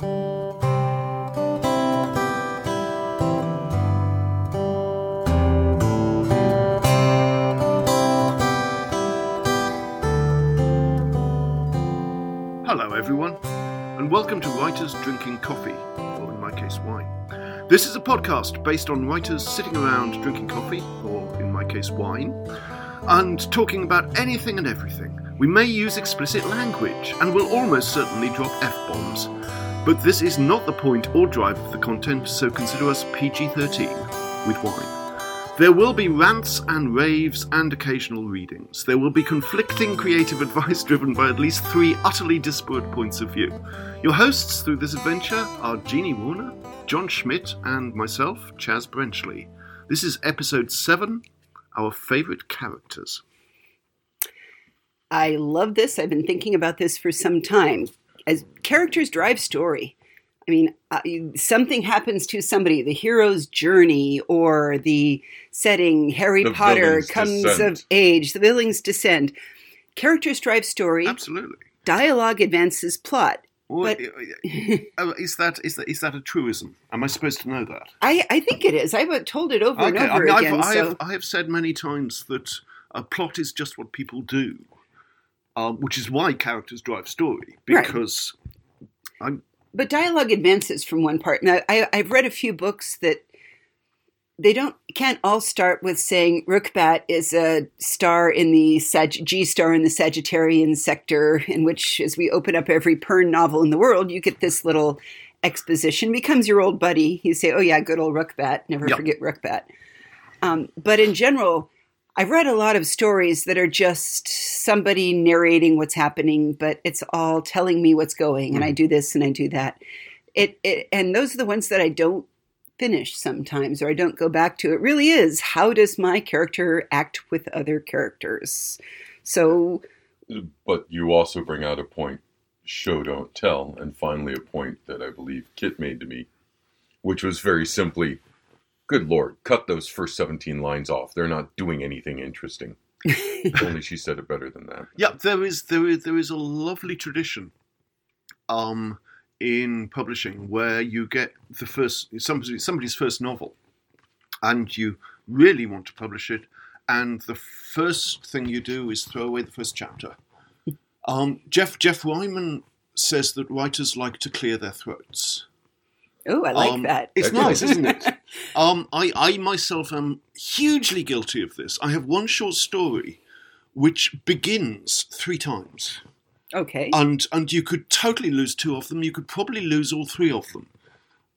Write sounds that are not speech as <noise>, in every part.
Hello, everyone, and welcome to Writers Drinking Coffee, or in my case, wine. This is a podcast based on writers sitting around drinking coffee, or in my case, wine, and talking about anything and everything. We may use explicit language, and will almost certainly drop F bombs, but this is not the point or drive of the content, so consider us PG 13 with wine. There will be rants and raves and occasional readings. There will be conflicting creative <laughs> advice driven by at least three utterly disparate points of view. Your hosts through this adventure are Jeannie Warner, John Schmidt, and myself, Chaz Brenchley. This is episode 7 Our Favourite Characters. I love this. I've been thinking about this for some time. As characters drive story. I mean, uh, something happens to somebody, the hero's journey or the setting, Harry The Potter comes descent. of age, the villain's descent. Characters drive story, Absolutely. dialogue advances plot. But- uh, is, that, is, that, is that a truism? Am I supposed to know that? I, I think it is. I've told it over and Okay, I over mean, again. I've, I, so. have, I have said many times that a plot is just what people do, um, which is why characters drive story. Right. Because I'm but dialogue advances from one part. Now, I, I've read a few books that they don't can't all start with saying Rukbat is a star in the Sag- G star in the Sagittarian sector, in which, as we open up every Pern novel in the world, you get this little exposition. Becomes your old buddy. You say, "Oh yeah, good old Rukbat. Never Yep. forget Rukbat." Um, but in general, I've read a lot of stories that are just somebody narrating what's happening, but it's all telling me what's going, and I mm. do this and I do that. It, it and those are the ones that I don't finish sometimes, or I don't go back to. It really is how does my character act with other characters? So uh, But you also bring out a point show, don't tell, and finally a point that I believe Kit made to me, which was very simply good lord, cut those first 17 lines off. They're not doing anything interesting. <laughs> Only she said it better than that. Yeah, there is there is there is a lovely tradition, um, in publishing where you get the first somebody, somebody's first novel, and you really want to publish it, and the first thing you do is throw away the first chapter. <laughs> Um, Jeff Jeff Wyman says that writers like to clear their throats. Oh, I like Um, that. It's Okay. nice, isn't it? <laughs> Um, I, I myself am hugely guilty of this. I have one short story which begins three times, Okay, and and you could totally lose two of them. You could probably lose all three of them,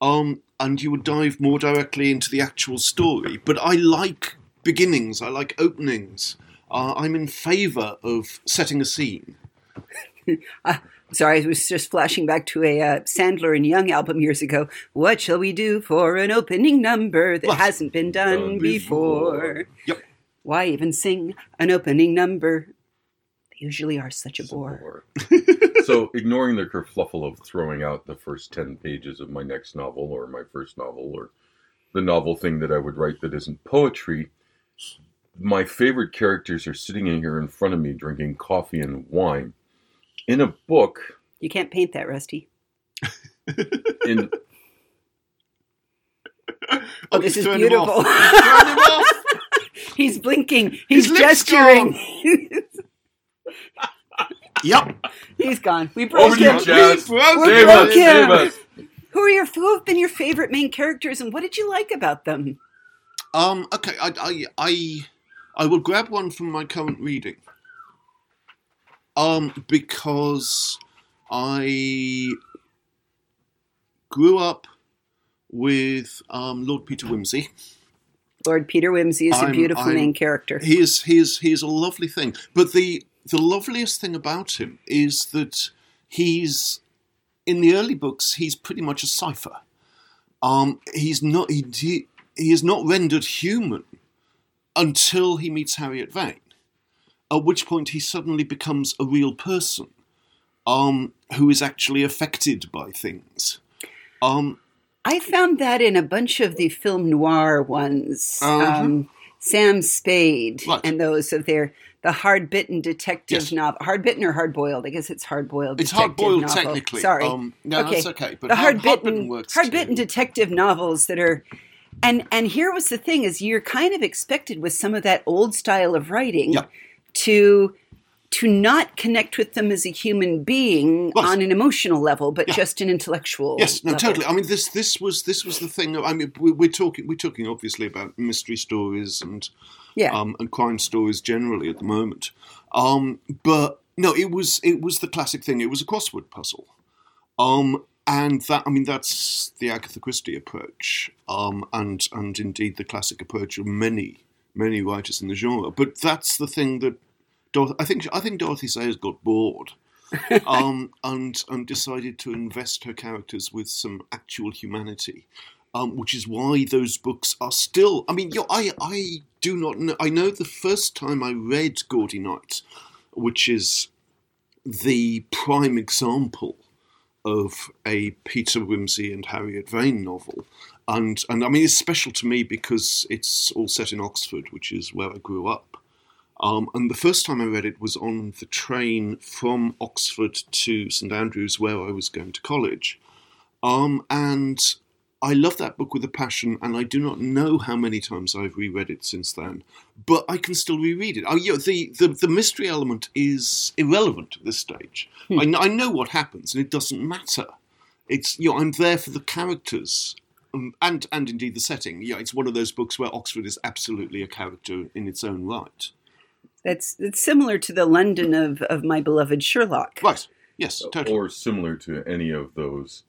um, and you would dive more directly into the actual story. But I like beginnings. I like openings. Uh, I'm in favour of setting a scene. <laughs> Sorry, I was just flashing back to a uh, Sandler and Young album years ago. What shall we do for an opening number that What? hasn't been done Done before? before. Yep. Why even sing an opening number? They usually are such a bore. Or- <laughs> so, ignoring the kerfluffle of throwing out the first 10 pages of my next novel or my first novel or the novel thing that I would write that isn't poetry, my favorite characters are sitting in here in front of me drinking coffee and wine. In a book, You can't paint that, Rusty. in <laughs> Oh, this he's is throwing him beautiful. off. He's throwing him off. He's blinking. He's lips gesturing. <laughs> Yep. He's gone. We broke to him. Chaz. We broke We're us, save us. Who are your who have been your favorite main characters, and what did you like about them? Um. Okay. I. I. I. I will grab one from my current reading. Um. Because I grew up with um, Lord Peter Wimsey. Lord Peter Wimsey is a I'm- beautiful I'm- main character. He is. He is. He is a lovely thing. But the the loveliest thing about him is that he's in the early books. He's pretty much a cipher. Um. He's not. He. He, he is not rendered human until he meets Harriet Vane, at which point he suddenly becomes a real person, um, who is actually affected by things. Um, I found that in a bunch of the film noir ones. Uh-huh. Um, Sam Spade Right. and those of their the hard bitten detective Yes. novel. Hard bitten or hard boiled? I guess it's hard boiled. It's hard boiled technically. Sorry. Um, no, Okay. that's okay. But the hard, bitten hard-bitten works hard bitten detective novels that are and and here was the thing is you're kind of expected with some of that old style of writing Yeah. To to not connect with them as a human being on an emotional level but Yeah. just an intellectual Yes, no, level. totally. I mean, this this was this was the thing. I mean, we- we're talking we're talking obviously about mystery stories and yeah um, and crime stories generally at the moment. Um, but no, it was it was the classic thing. It was a crossword puzzle, um, and that I mean that's the Agatha Christie approach, um, and and indeed the classic approach of many many writers in the genre. But that's the thing that Dor- I think I think Dorothy Sayers got bored. <laughs> um, and and decided to invest her characters with some actual humanity, um, which is why those books are still. I mean, you know, I I do not know. I know the first time I read Gaudy Night, which is the prime example of a Peter Wimsey and Harriet Vane novel. And, and I mean, it's special to me because it's all set in Oxford, which is where I grew up. Um, and the first time I read it was on the train from Oxford to St Andrews, where I was going to college. Um, and I love that book with a passion, and I do not know how many times I've reread it since then. But I can still reread it. Oh, yeah, the, the, the mystery element is irrelevant at this stage. I, I know what happens, and it doesn't matter. It's you know, I'm there for the characters. Um, and and indeed the setting. Yeah, it's one of those books where Oxford is absolutely a character in its own right. That's it's similar to the london of of my beloved sherlock Right. Yes, totally. or similar to any of those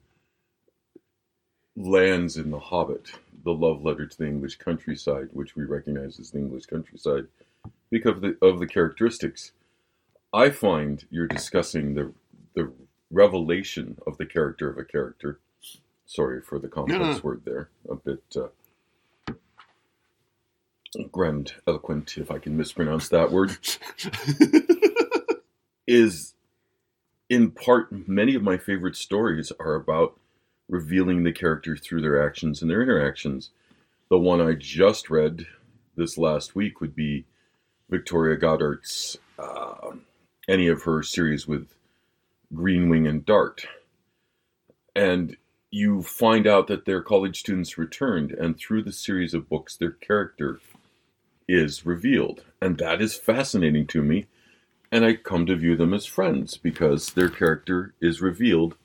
lands in The Hobbit, the love letter to the English countryside, which we recognize as the English countryside, because of the, of the characteristics. I find you're discussing the the revelation of the character of a character. Sorry for the complex no. word there, a bit uh, grandiloquent, if I can mispronounce that word is in part many of my favorite stories are about revealing the character through their actions and their interactions. The one I just read this last week would be Victoria Goddard's uh, any of her series with Greenwing and Dart. And you find out that their college students returned, and through the series of books, their character is revealed. And that is fascinating to me and I come to view them as friends because their character is revealed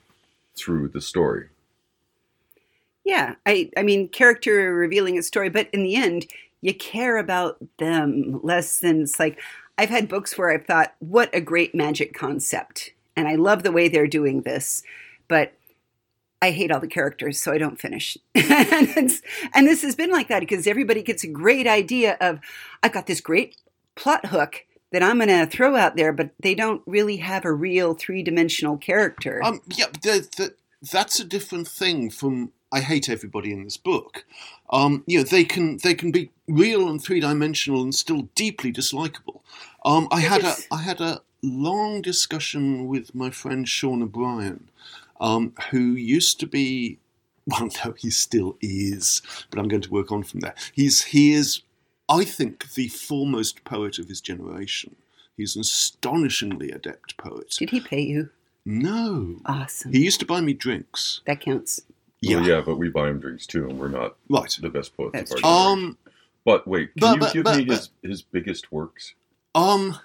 through the story. Yeah, I I mean character revealing a story, but in the end, you care about them less than it's like I've had books where I've thought, what a great magic concept. And I love the way they're doing this, but I hate all the characters, so I don't finish. <laughs> and, it's, and this has been like that because everybody gets a great idea of, I've got this great plot hook that I'm going to throw out there, but they don't really have a real three dimensional character. Um, yeah, the, the, that's a different thing from I hate everybody in this book. Um, you know, they can they can be real and three dimensional and still deeply dislikable. Um, I had a. I had a long discussion with my friend Sean O'Brien, um, who used to be. <laughs> Well, no, he still is, but I'm going to work on from there. He's he is, I think, the foremost poet of his generation. He's an astonishingly adept poet. Did he pay you? No, Awesome. he used to buy me drinks. that counts. Yeah. Well, yeah, but we buy him drinks too, and we're not Right. the best poets That's of our true. generation. Um. But wait, can but- you but- give but- me his, his biggest works? Um.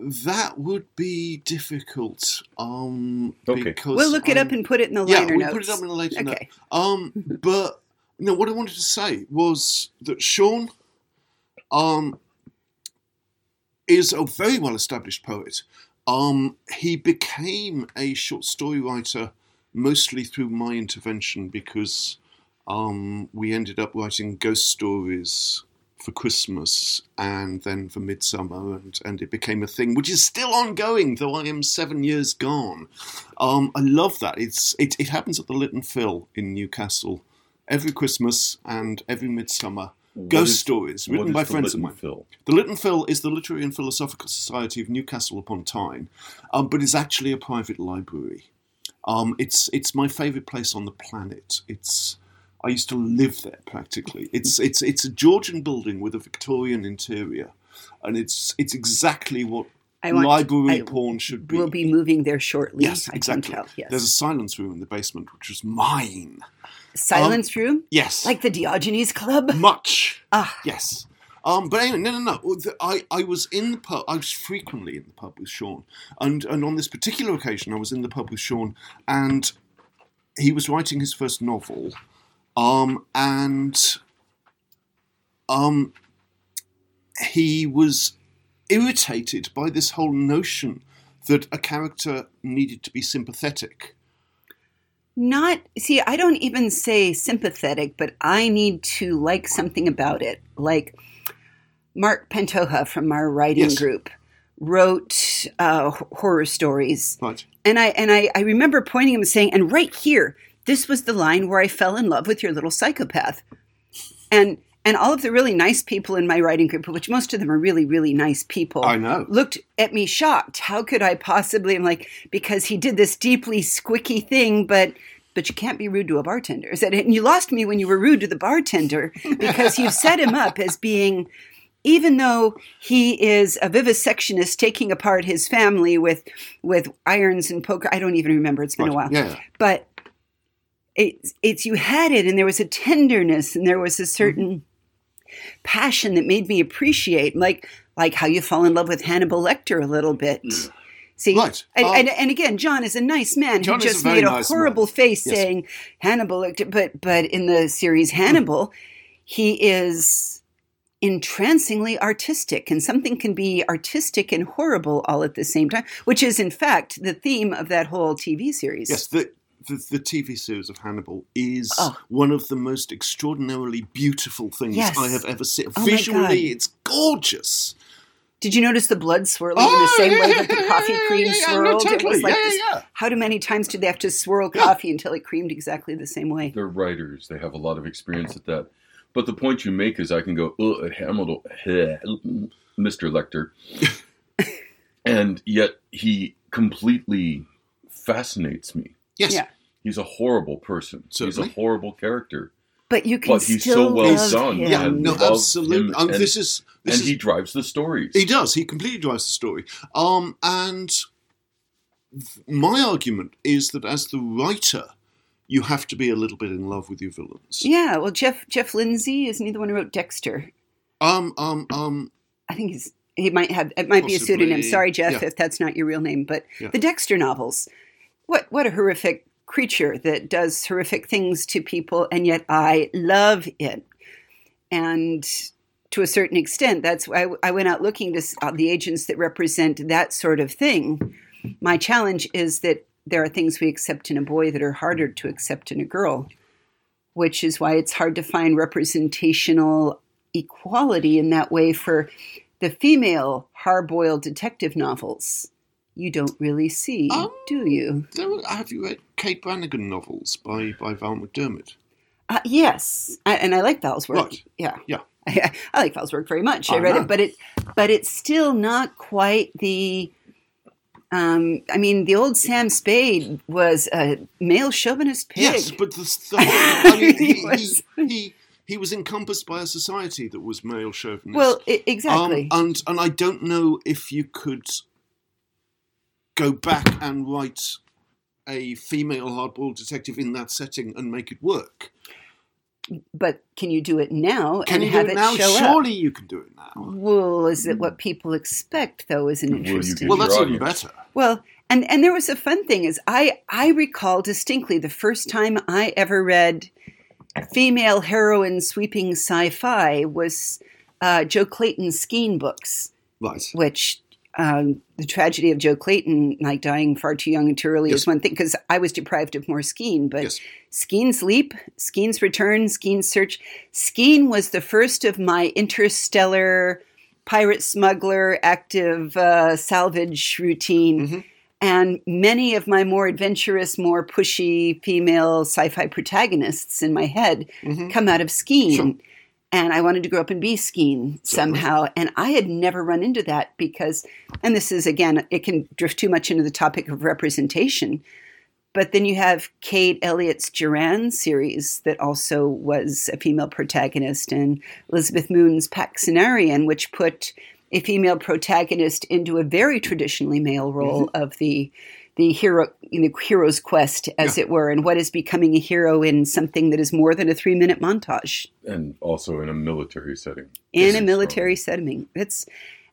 That would be difficult. Um. Okay. Because We'll look it up I'm- and put it in the yeah, liner we'll notes. put it up in a later note. Okay. Um. But no, what I wanted to say was that Sean, um, is a very well established poet. Um, he became a short story writer mostly through my intervention because um, we ended up writing ghost stories for Christmas and then for Midsummer, and, and it became a thing which is still ongoing, though I am seven years gone. Um, I love that. It's it, it happens at the Lit and Phil in Newcastle every Christmas and every Midsummer. What Ghost is- stories written by friends of Lit and mine. Phil? The Lit and Phil is the Literary and Philosophical Society of Newcastle upon Tyne, um, but is actually a private library. Um, it's it's my favourite place on the planet. It's I used to live there practically. It's it's it's a Georgian building with a Victorian interior, and it's it's exactly what want- library I porn should be. We'll be moving there shortly. yes, I exactly. tell, yes. There's a silence room in the basement, which was mine. silence room, Yes, like the Diogenes Club. much. Ah, Yes. Um, but anyway, no, no, no. I, I was in the pub. I was frequently in the pub with Sean, and and on this particular occasion, I was in the pub with Sean, and he was writing his first novel, um, and um, he was irritated by this whole notion that a character needed to be sympathetic. not see. I don't even say sympathetic, but I need to like something about it. Like Mark Pantoja from our writing Yes. group wrote uh, horror stories, Right. and I and I, I remember pointing him and saying, and right here, this was the line where I fell in love with your little psychopath, and and all of the really nice people in my writing group, which most of them are really really nice people, I know. looked at me shocked. How could I possibly? I'm like because he did this deeply squicky thing, but. But you can't be rude to a bartender. I said, and you lost me when you were rude to the bartender because you set him up as being even though he is a vivisectionist taking apart his family with with irons and poker i don't even remember it's been a while Yeah. yeah. but it's it's you had it and there was a tenderness and there was a certain passion that made me appreciate like like how you fall in love with hannibal lecter a little bit. See? Right. and, Um, and, and again john is a nice man John who a just very made a nice horrible man. face Yes. saying hannibal lecter but but in the series hannibal he is entrancingly artistic and something can be artistic and horrible all at the same time which is in fact the theme of that whole tv series. Yes, the, the the TV series of Hannibal is Oh. one of the most extraordinarily beautiful things Yes. I have ever seen. Oh Visually, it's gorgeous. Did you notice the blood swirling in the oh, same way that the coffee cream Oh, yeah, yeah, swirled? no, It was like Yeah, this. yeah, yeah. How do many times did they have to swirl Yeah. coffee until it creamed exactly the same way? They're writers. They have a lot of experience at that. But the point you make is I can go, ugh, Hamilton, Mr. Lecter. <laughs> and yet he completely fascinates me. Yes. Yeah. He's a horrible person. He's a horrible character. But you can But he's still so well love done. him. Yeah, no, absolutely. him, Um, and- this is this and is he drives the stories. He does. He completely drives the story. Um, and my argument is that as the writer, you have to be a little bit in love with your villains. Yeah, well, Jeff Jeff Lindsay isn't he the one who wrote Dexter? Um, um, um. I think he's he might have it might be a pseudonym. Sorry, Jeff, yeah. if that's not your real name. But Yeah. the Dexter novels, what what a horrific creature that does horrific things to people, and yet I love it. And to a certain extent, that's why I, went out looking to uh, the agents that represent that sort of thing. My challenge is that there are things we accept in a boy that are harder to accept in a girl, which is why it's hard to find representational equality in that way for the female hard-boiled detective novels. You don't really see, Um, do you? There have you read Kate Brannigan novels by, by Val McDermid? Uh, yes, I, and I like Val's work. Right. Yeah, Yeah. <laughs> I, I like Val's work very much. I, I read know. it, but it, but it's still not quite the. Um, I mean, the old Sam Spade was a male chauvinist pig. Yes, but the, the <laughs> I mean, he, He he, was- he, he was encompassed by a society that was male chauvinist. well, i exactly. Um, and and I don't know if you could go back and write a female hardball detective in that setting and make it work. but can you do it now Can and you do have it it now? show up? Surely you can do it now. Well, is it what people expect though? Is an interesting. can- Well, that's your even better. Well, and and there was a fun thing is I I recall distinctly the first time I ever read female heroine sweeping sci-fi was uh, Jo Clayton's Skeen books, Right. which um, the tragedy of Jo Clayton, like dying far too young and too early, Yes. is one thing because I was deprived of more Skeen, but. Yes. Skeen's Leap, Skeen's Return, Skeen's Search. Skeen was the first of my interstellar pirate smuggler active uh, salvage routine. Mhm. And many of my more adventurous, more pushy female sci fi protagonists in my head Mhm. come out of Skeen. Sure. And I wanted to grow up and be Skeen somehow. And I had never run into that because, and this is again, it can drift too much into the topic of representation. but then you have Kate Elliott's Jaran series that also was a female protagonist, and Elizabeth Moon's Paksenarrion, which put a female protagonist into a very traditionally male role Mm-hmm. of the the hero in the hero's quest, as it were, and what is becoming a hero in something that is more than a three minute montage and also in a military setting. in a military setting. It's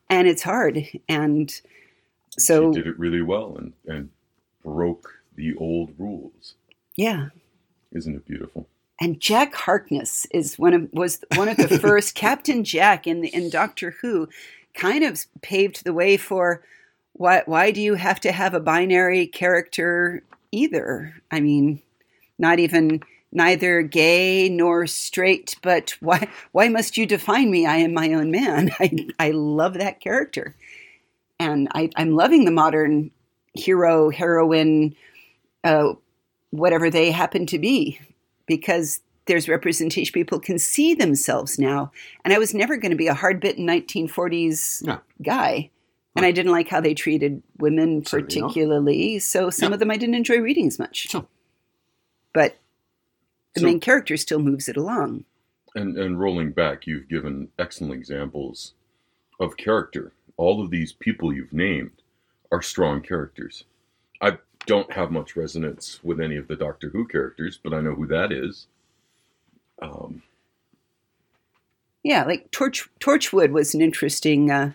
and it's hard, and so she did it really well and, and broke the old rules. yeah. Isn't it beautiful? and Jack Harkness is one of was one of the <laughs> first Captain Jack in the, in Doctor Who, kind of paved the way for why why do you have to have a binary character either? I mean, not even neither gay nor straight, but why why must you define me? I am my own man. <laughs> I I love that character, and I, I'm loving the modern hero heroine, uh, whatever they happen to be because there's representation. People can see themselves now. And I was never going to be a hard bitten 1940s No. guy. And I didn't like how they treated women Certainly not. particularly. So some Yeah. of them I didn't enjoy reading as much. Sure. But the So- main character still moves it along. And and rolling back, you've given excellent examples of character. All of these people you've named are strong characters. I don't have much resonance with any of the Doctor Who characters, but I know who that is. Um, Yeah, like Torch Torchwood was an interesting uh,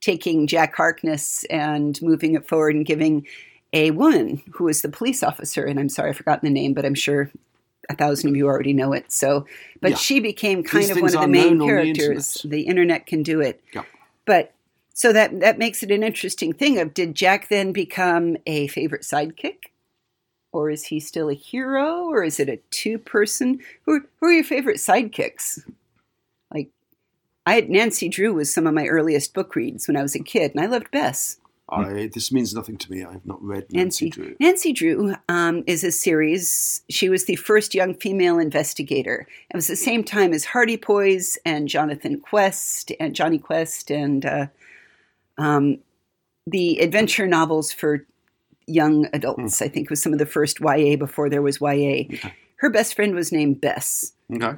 taking Jack Harkness and moving it forward and giving a woman who was the police officer, and I'm sorry I've forgotten the name, but I'm sure a thousand of you already know it. So, but Yeah. she became kind These of one of the main on the characters. internet. the internet can do it. Yeah. But so that that makes it an interesting thing. Of did Jack then become a favorite sidekick? Or is he still a hero? Or is it a two person? Who, who are your favorite sidekicks? I had Nancy Drew was some of my earliest book reads when I was a kid, and I loved Bess. I, this means nothing to me. I have not read Nancy, Nancy Drew. Nancy Drew um, is a series. She was the first young female investigator. It was the same time as Hardy Boys and Jonathan Quest and Jonny Quest and uh, um, the adventure novels for young adults. I think was some of the first YA before there was YA. Her best friend was named Bess. Okay.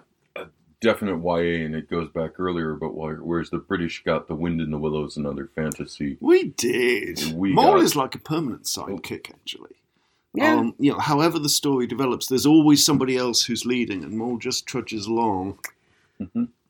Definite YA, and it goes back earlier, but where- whereas the British got The Wind in the Willows and other fantasy. We did. We Mole got- is like a permanent sidekick, actually. Yeah. Um, you know, however the story develops, there's always somebody else who's leading, and Mole just trudges along.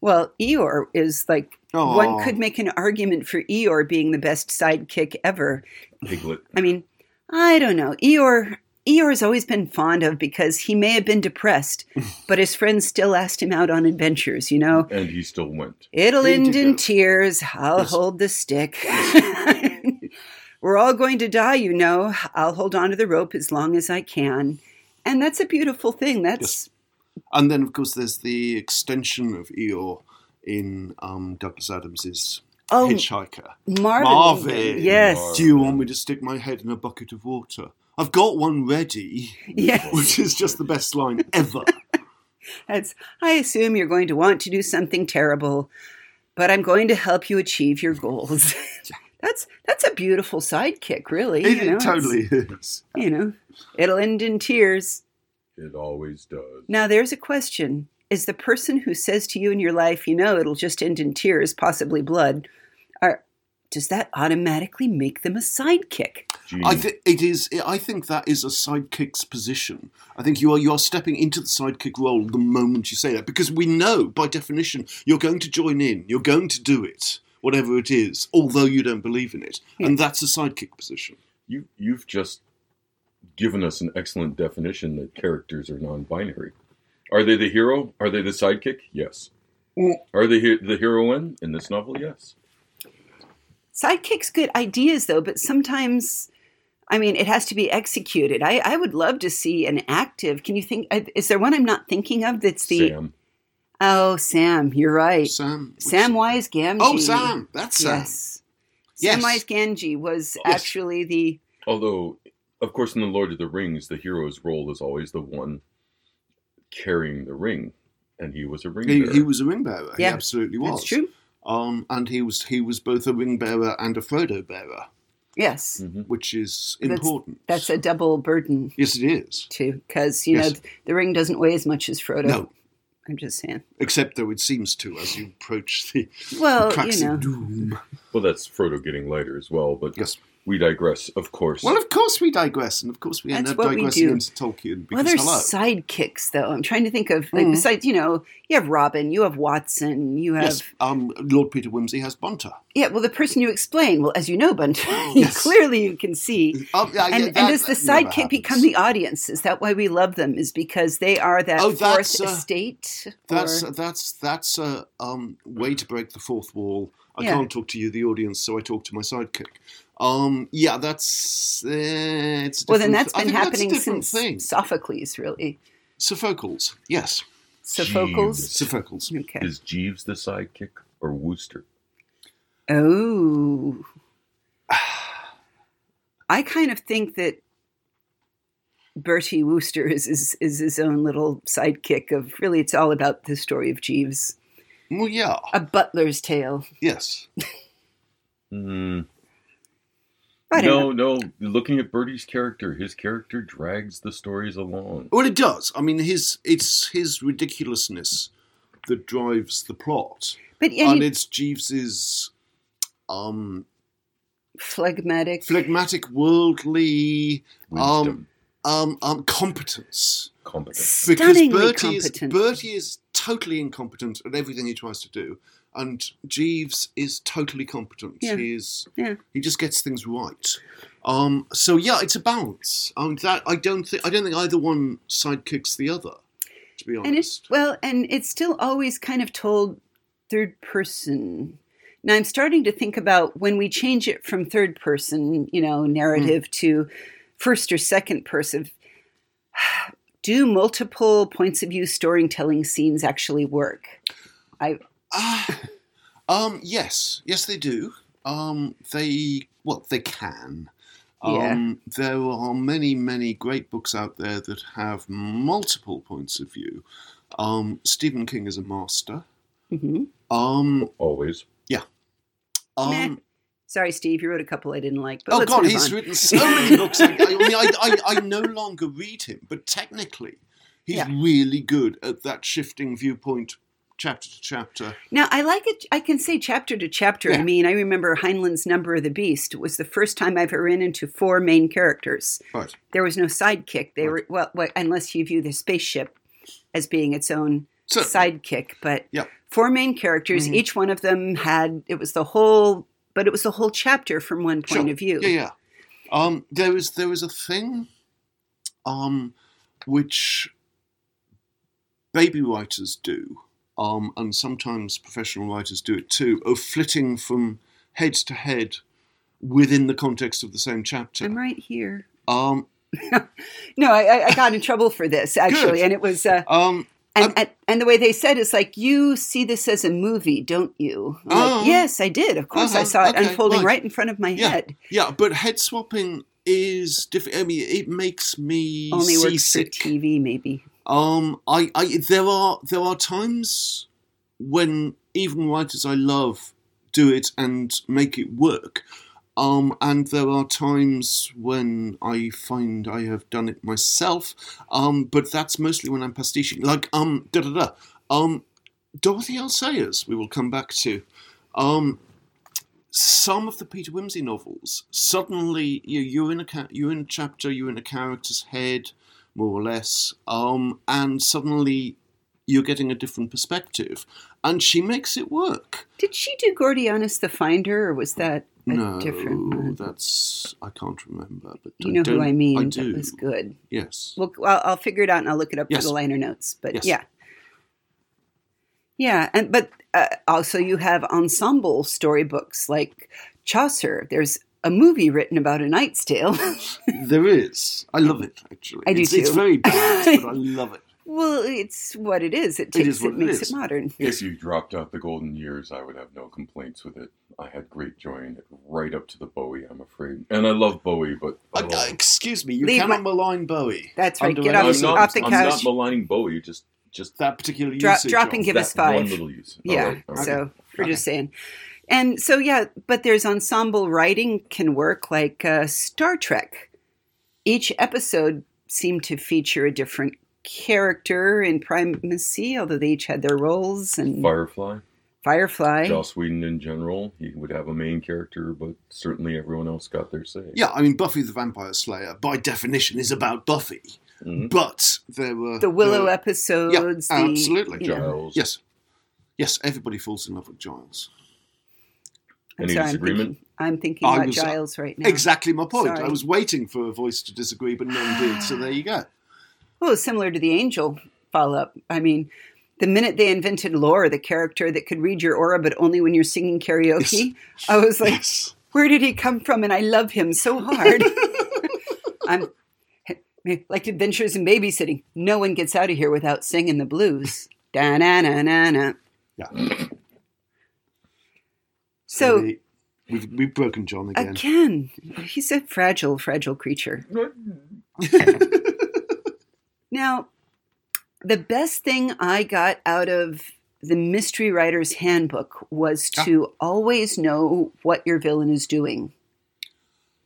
Well, Eeyore is like Aw. one could make an argument for Eeyore being the best sidekick ever. Piglet. I mean, I don't know. Eeyore Eeyore has always been fond of because he may have been depressed, <laughs> but his friends still asked him out on adventures, you know. And he still went. It'll end in tears. I'll Yes. hold the stick. <laughs> <laughs> We're all going to die, you know. I'll hold on to the rope as long as I can. And that's a beautiful thing. That's And then, of course, there's the extension of Eeyore in um, Douglas Adams's oh Hitchhiker. Marvin. Marvin. Yes. Marvin. Do you want me to stick my head in a bucket of water? I've got one ready, Yes. <laughs> which is just the best line ever. <laughs> That's I assume you're going to want to do something terrible, but I'm going to help you achieve your goals. <laughs> that's that's a beautiful sidekick, really. It, you know, it totally is. You know, it'll end in tears. It always does. Now there's a question. Is the person who says to you in your life, you know, it'll just end in tears, possibly blood, are does that automatically make them a sidekick? Gene, I think it is. I think that is a sidekick's position. I think you are you are stepping into the sidekick role the moment you say that because we know by definition you're going to join in. You're going to do it, whatever it is, although you don't believe in it, and that's a sidekick position. you, you've just given us an excellent definition that characters are non-binary. Are they the hero? Are they the sidekick? Yes. Mm. Are they he- the heroine in this novel? Yes. Sidekicks good ideas though, but sometimes I mean it has to be executed. I, I would love to see an active. Can you think is there one I'm not thinking of that's the Sam. Oh Sam, you're right. Sam. which- Samwise Gamgee. Oh, Sam. That's Sam. Yes. Yes. Samwise Gamgee was Yes. actually the Although, of course, in the Lord of the Rings, the hero's role is always the one carrying the ring, and he was a ring He, bearer. he was a ring bearer. He Yeah, absolutely was. That's true. Um, and he was he was both a ring bearer and a Frodo bearer. Yes, Mhm. which is important. that's a double burden yes, it is. too, because you Yes. know the ring doesn't weigh as much as Frodo. No, I'm just saying. except though it seems to as you approach the Well, cracks you know, of doom. Well, that's Frodo getting lighter as well, but Yes. We digress, of course. Well, of course we digress, and of course we end up what we digressing do. into Tolkien Because well, because there's hello. sidekicks though. I'm trying to think of like Mm. besides you know you have Robin, you have Watson, you have Yes, um, Lord Peter Wimsey has Bunter. yeah. Well, the person you explain, well, as you know, Bunter, <laughs> Yes. clearly you can see. Um, yeah, And, yeah, and that- does the sidekick become the audience? Is that why we love them? Is because they are that Oh, fourth that's, uh, estate? That's or- that's that's a um, way to break the fourth wall. I Yeah. can't talk to you, the audience, so I talk to my sidekick. Um, yeah, that's uh, it's. well, then that's been happening that's since thing. Sophocles, really. Sophocles, yes, Sophocles. Jeeves. Sophocles. Okay. Is Jeeves the sidekick or Wooster? Oh. <sighs> I kind of think that Bertie Wooster is, is is his own little sidekick of really it's all about the story of Jeeves. Well, yeah, A butler's tale. yes. Mm, I no, know. no. Looking at Bertie's character, his character drags the stories along. Well, it does. I mean, his it's his ridiculousness that drives the plot, But yeah, and he- it's Jeeves's um, phlegmatic. phlegmatic, worldly Wisdom, um, um, competence. competence. because Stunningly Bertie is. Bertie is totally incompetent at everything he tries to do, and Jeeves is totally competent. Yeah. He is Yeah. he just gets things right. Um, so yeah, it's a balance. Um, that I don't think I don't think either one sidekicks the other. To be honest, and it's well, and it's still always kind of told third person. Now I'm starting to think about when we change it from third person, you know, narrative Hmm. to first or second person. <sighs> Do multiple points of view storytelling scenes actually work? I Ah, um, yes, yes, they do. Um, they well, they can. Um, There are many, many great books out there that have multiple points of view. Um, Stephen King is a master. mhm. Um, Always. Yeah. um, sorry, Steve, you wrote a couple I didn't like, but oh God, he's on. written so many books. I, I mean, I, I, I no longer read him, but technically, he's Yeah. really good at that shifting viewpoint, chapter to chapter. Now, I like it. I can say chapter to chapter. I mean, I remember Heinlein's Number of the Beast was the first time I've ever ran into four main characters. Right. There was no sidekick. They Right. were well, unless you view the spaceship as being its own So, sidekick. But Yeah. four main characters. Mhm. Each one of them had it was the whole, but it was the whole chapter from one point Sure. of view. Yeah, yeah. Um, there was there was a thing, um, which baby writers do, um, and sometimes professional writers do it too, of flitting from head to head within the context of the same chapter. I'm right here. Um, <laughs> No, I, I- I got in trouble for this actually, Good. and it was. Uh, um, and, and and the way they said it's like you see this as a movie, don't you? I'm like, Oh. yes, I did. Of course, I Uh-huh. saw it Okay, unfolding right. right in front of my Yeah. head. yeah, but head swapping is different. I mean, it makes me Only works for. TV, maybe. Um, I, I, there are there are times when even writers I love do it and make it work. Um, and there are times when I find I have done it myself. Um, but that's mostly when I'm pastiching. Like um, da da da. Um, Dorothy L. Sayers. We will come back to. Um, some of the Peter Wimsey novels suddenly you, you're in a you're in a chapter, you're in a character's head more or less, um, and suddenly you're getting a different perspective, and she makes it work. Did she do Gordianus the Finder, or was that a no, different one? that's I can't remember, but You know who I mean? I That do. was good. Yes. Well, I'll, I'll figure it out and I'll look it up Yes. for the liner notes. But Yes. yeah, yeah, and but uh, also you have ensemble storybooks like Chaucer. There's a movie written about a Knight's Tale. <laughs> there is. I love it actually. I do it's, It's very bad, but I <laughs> love it. well, it's what it is. It It takes is what it it makes is. it modern. If you dropped out the golden years, I would have no complaints with it. I had great joy in it, right up to the Bowie, I'm afraid. And I love Bowie, but oh, uh, excuse me, you Leave cannot my- malign Bowie. That's right. under Get any off I'm the- not, off the I'm not maligning Bowie, just just that particular Drop- usage. drop and give us five. one little use. Yeah. right, all right. So we're Okay. just saying. And so, yeah, but there's ensemble writing can work like uh, Star Trek. Each episode seemed to feature a different character in primacy, although they each had their roles. And Firefly, Firefly. Joss Whedon in general, he would have a main character, but certainly everyone else got their say. Yeah, I mean, Buffy the Vampire Slayer, by definition, is about Buffy. Mhm. But there were the Willow there- episodes. Yeah, the, absolutely. you know, Giles. Yes, yes. Everybody falls in love with Giles. I'm Any sorry, I'm disagreement? thinking, I'm thinking about was- uh, Giles right now. Exactly my point. Sorry. I was waiting for a voice to disagree, but none did. So there you go. Well, similar to the angel follow up. I mean, the minute they invented Lorne, the character that could read your aura, but only when you're singing karaoke, I was like, Yes. where did he come from? And I love him so hard. <laughs> I'm like Adventures in Babysitting. No one gets out of here without singing the blues. Da na na na na. Yeah. So we- we've we've broken John again. again, he's a fragile, fragile creature. <laughs> Now, the best thing I got out of the Mystery Writer's Handbook was ah. to always know what your villain is doing.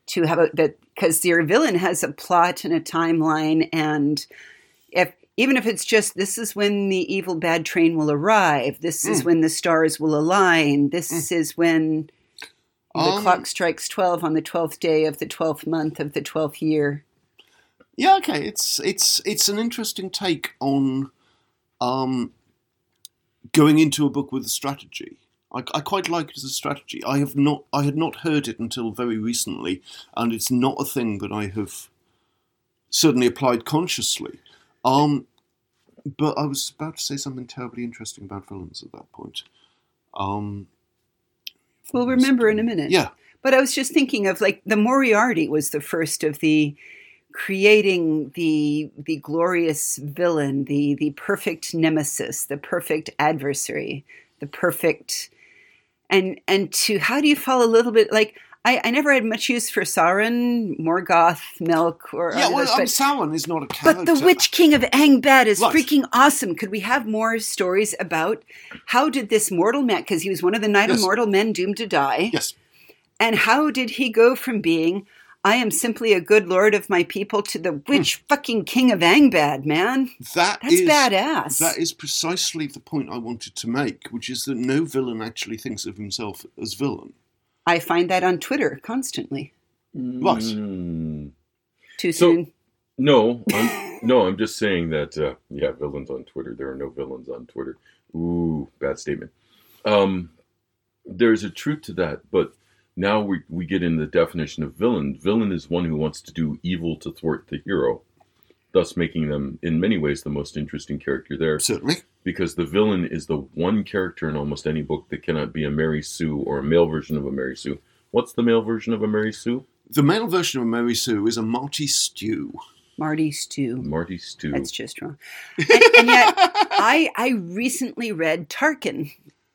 To have a that because your villain has a plot and a timeline, and if even if it's just this is when the evil bad train will arrive, this is when the stars will align, this is when the Um, clock strikes twelve on the twelfth day of the twelfth month of the twelfth year. Yeah, okay. It's it's it's an interesting take on um, going into a book with a strategy. I, I quite like it as a strategy. I have not I had not heard it until very recently, and it's not a thing that I have certainly applied consciously. Um, but I was about to say something terribly interesting about villains at that point. Um, We'll remember in a minute. yeah, But I was just thinking of like the Moriarty was the first of the creating the the glorious villain, the the perfect nemesis, the perfect adversary, the perfect and and to how do you fall a little bit like I, I never had much use for Sauron, Morgoth, Milk, or yeah. Well, those, um, but, Sauron is not a character. but the Witch King of Angbad is freaking awesome. Could we have more stories about how did this mortal man? Because he was one of the nine Yes. Mortal Men doomed to die. Yes. And how did he go from being, I am simply a good lord of my people, to the witch fucking king of Angbad, man? That That's is- badass. That is precisely the point I wanted to make, which is that no villain actually thinks of himself as villain. I find that on Twitter constantly. Right. Mm. Too So- soon. No, <laughs> I'm, no, I'm just saying that. Uh, yeah, villains on Twitter. There are no villains on Twitter. Ooh, bad statement. Um, there's a truth to that, but now we we get in the definition of villain. Villain is one who wants to do evil to thwart the hero, thus making them, in many ways, the most interesting character there. Certainly. Because the villain is the one character in almost any book that cannot be a Mary Sue or a male version of a Mary Sue. What's the male version of a Mary Sue? The male version of a Mary Sue is a Marty Stew. Marty Stew. Marty Stew. That's just wrong. And, and yet, <laughs> I I recently read Tarkin,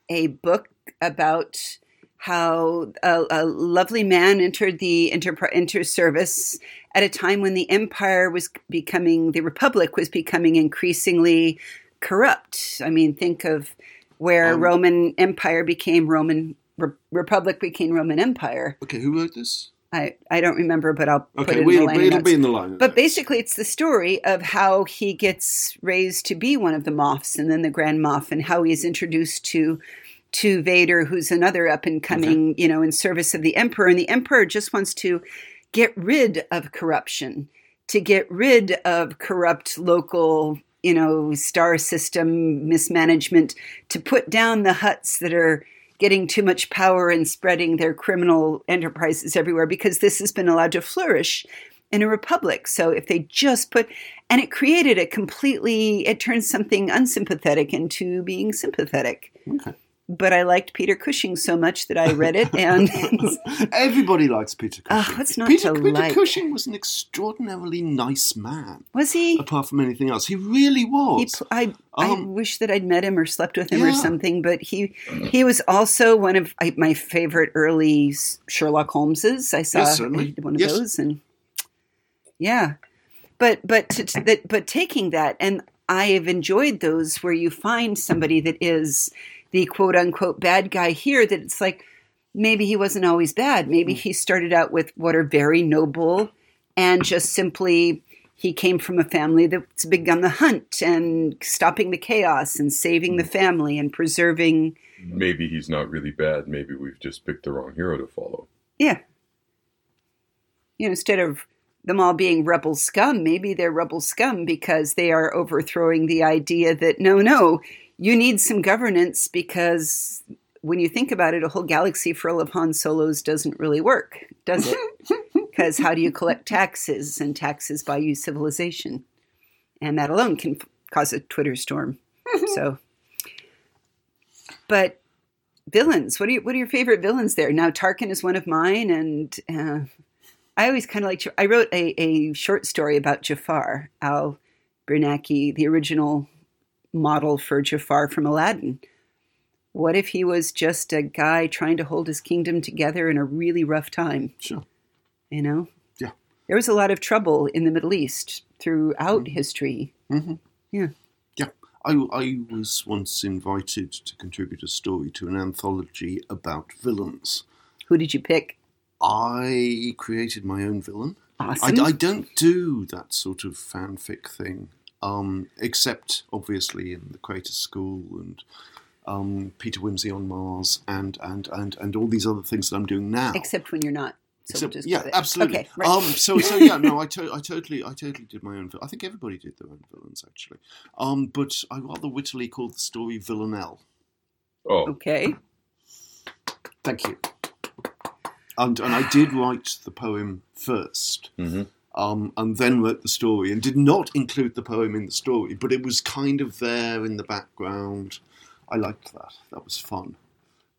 a book about how a, a lovely man entered the inter, inter service at a time when the empire was becoming the republic was becoming increasingly corrupt. I mean, think of where Um, Roman Empire became Roman Re- Republic became Roman Empire. Okay, who wrote this? I, I don't remember, but I'll put it in we'll, the line it'll notes. be in the line. But notes. basically, it's the story of how he gets raised to be one of the Moffs and then the Grand Moff, and how he's introduced to to Vader, who's another up and coming, you know, in service of the Emperor. And the Emperor just wants to get rid of corruption, to get rid of corrupt local, you know, star system mismanagement, to put down the Hutts that are getting too much power and spreading their criminal enterprises everywhere because this has been allowed to flourish in a republic. So if they just put, and it created a completely, it turns something unsympathetic into being sympathetic. Okay. But I liked Peter Cushing so much that I read it, and <laughs> Everybody likes Peter Ah, Cushing. what's not Peter, Peter like? Cushing was an extraordinarily nice man, was he? apart from anything else. He really was. pl- I, I Um, wish that I'd met him or slept with him or something. But he, he was also one of my favorite early Sherlock Holmeses. I saw Yes, one of Yes. those, and yeah, but but to, to, that but taking that, and I have enjoyed those where you find somebody that is the quote unquote bad guy here. That it's like, maybe he wasn't always bad. Maybe hmm. he started out with what are very noble and just simply he came from a family that's big on the hunt and stopping the chaos and saving the hmm. family and preserving. Maybe he's not really bad. Maybe we've just picked the wrong hero to follow. Yeah. You know, instead of them all being rebel scum, maybe they're rebel scum because they are overthrowing the idea that no, no, you need some governance because when you think about it, a whole galaxy full of Han Solos doesn't really work, does it? <laughs> Because how do you collect taxes? And taxes buy you civilization. And that alone can f- cause a Twitter storm. <laughs> so, but villains, what are, you, what are your favorite villains there? Now, Tarkin is one of mine, and uh, I always kind of like, I wrote a, a short story about Jafar, Al Bernacki, the original model for Jafar from Aladdin. What if he was just a guy trying to hold his kingdom together in a really rough time? Sure. You know? Yeah. There was a lot of trouble in the Middle East throughout history. Mm-hmm. Yeah. Yeah. I, I was once invited to contribute a story to an anthology about villains. Who did you pick? I created my own villain. I, Awesome. I don't do that sort of fanfic thing, um, except obviously in the Creator School and um, Peter Wimsey on Mars and, and, and, and all these other things that I'm doing now. Except when you're not. So Except- we'll just yeah, absolutely. Okay, right. Um, so, so yeah, no, I, to- I totally, I totally did my own. vil- I think everybody did their own villains actually. Um, but I rather wittily called the story Villanelle. Oh, okay. Thank you. And and I did write the poem first, hmm um, and then wrote the story, and did not include the poem in the story, but it was kind of there in the background. I liked that. That was fun.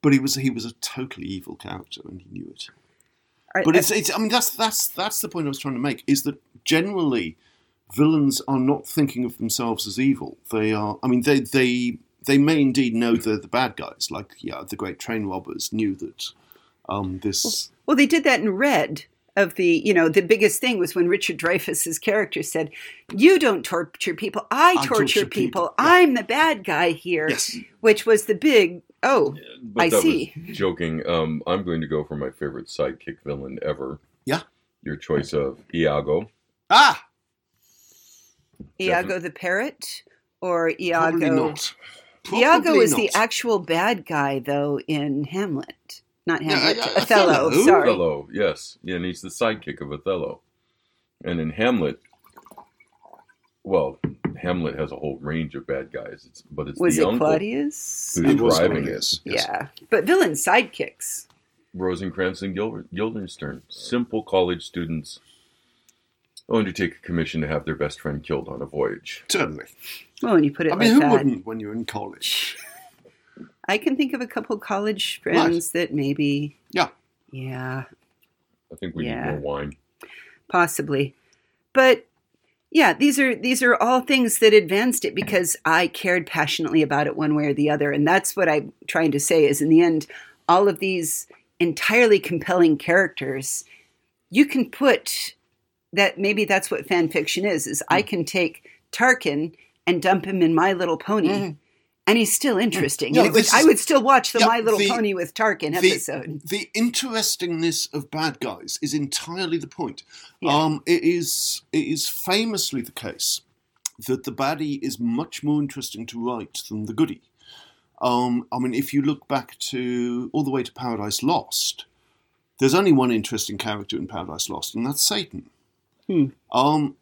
But he was he was a totally evil character, and he knew it. Right, But uh, it's, it's I mean that's that's that's the point I was trying to make is that generally villains are not thinking of themselves as evil. They are I mean they they they may indeed know they're the bad guys, like yeah, the great train robbers knew that um, this Well, they did that in Red. Of the, you know, the biggest thing was when Richard Dreyfuss's character said, "You don't torture people. I, I torture, torture people. people." Yeah. I'm the bad guy here." Yes. Which was the big. Oh, but I that see. was joking. Um, I'm going to go for my favorite sidekick villain ever. Yeah. Your choice of Iago. Ah Iago the parrot, or Iago. probably not. Iago Probably is the actual bad guy, though, in Hamlet. Not Yeah, Hamlet, uh, Othello. Othello. Sorry. Othello, yes. Yeah, and he's the sidekick of Othello. And in Hamlet, well, Hamlet has a whole range of bad guys. It's, but it's Was the it uncle Claudius? who's It was driving Claudius, it. yes. Yeah, but villain sidekicks. Rosencrantz and Gil- Guildenstern, simple college students undertake a commission to have their best friend killed on a voyage. Certainly. Well, when you put it I mean, like who that, wouldn't when you're in college? <laughs> I can think of a couple college friends that maybe, Yeah. yeah, I think we Yeah. need more wine. possibly, but yeah, these are these are all things that advanced it because I cared passionately about it one way or the other, and that's what I'm trying to say. Is in the end, all of these entirely compelling characters, you can put that maybe that's what fan fiction is. Is I can take Tarkin and dump him in My Little Pony. Mhm. And he's still interesting. It would- I would still watch the yeah, My Little the- Pony with Tarkin episode. The interestingness of bad guys is entirely the point. Yeah. Um, it is it is famously the case that the baddie is much more interesting to write than the goodie. Um, I mean, if you look back to all the way to Paradise Lost, there's only one interesting character in Paradise Lost, and that's Satan. Hmm. Um,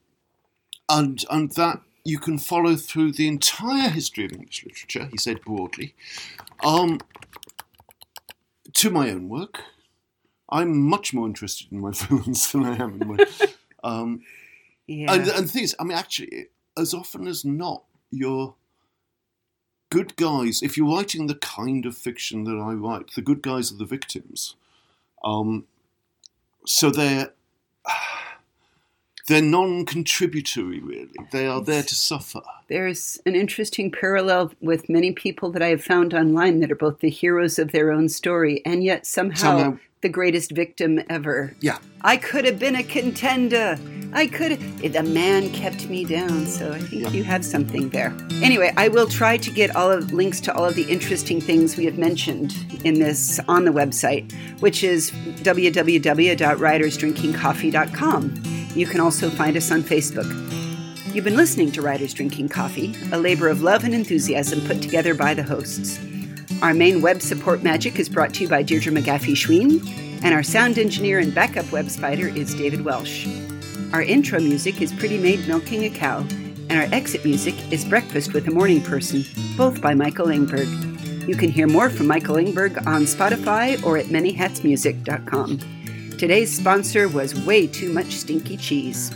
and and that you can follow through the entire history of English literature. He said broadly. Um, to my own work, I'm much more interested in my <laughs> villains than I am in my. <laughs> Um, Yeah. and, and the thing is, I mean, actually, as often as not, your good guys, if you're writing the kind of fiction that I write, the good guys are the victims. Um, so they're they're non-contributory. Really, they are there to suffer. There's an interesting parallel with many people that I have found online that are both the heroes of their own story and yet somehow, Somehow- the greatest victim ever. Yeah. I could have been a contender. I could have. The man kept me down, so I think Yeah. you have something there. Anyway, I will try to get all of links to all of the interesting things we have mentioned in this on the website, which is www.writersdrinkingcoffee.com. You can also find us on Facebook. You've been listening to Writers Drinking Coffee, a labor of love and enthusiasm put together by the hosts. Our main web support magic is brought to you by Deirdre McGaffey Schween, and our sound engineer and backup web spider is David Welsh. Our intro music is Pretty Maid Milking a Cow, and our exit music is Breakfast with a Morning Person, both by Michael Ingberg. You can hear more from Michael Ingberg on Spotify or at manyhatsmusic.com. Today's sponsor was Way Too Much Stinky Cheese.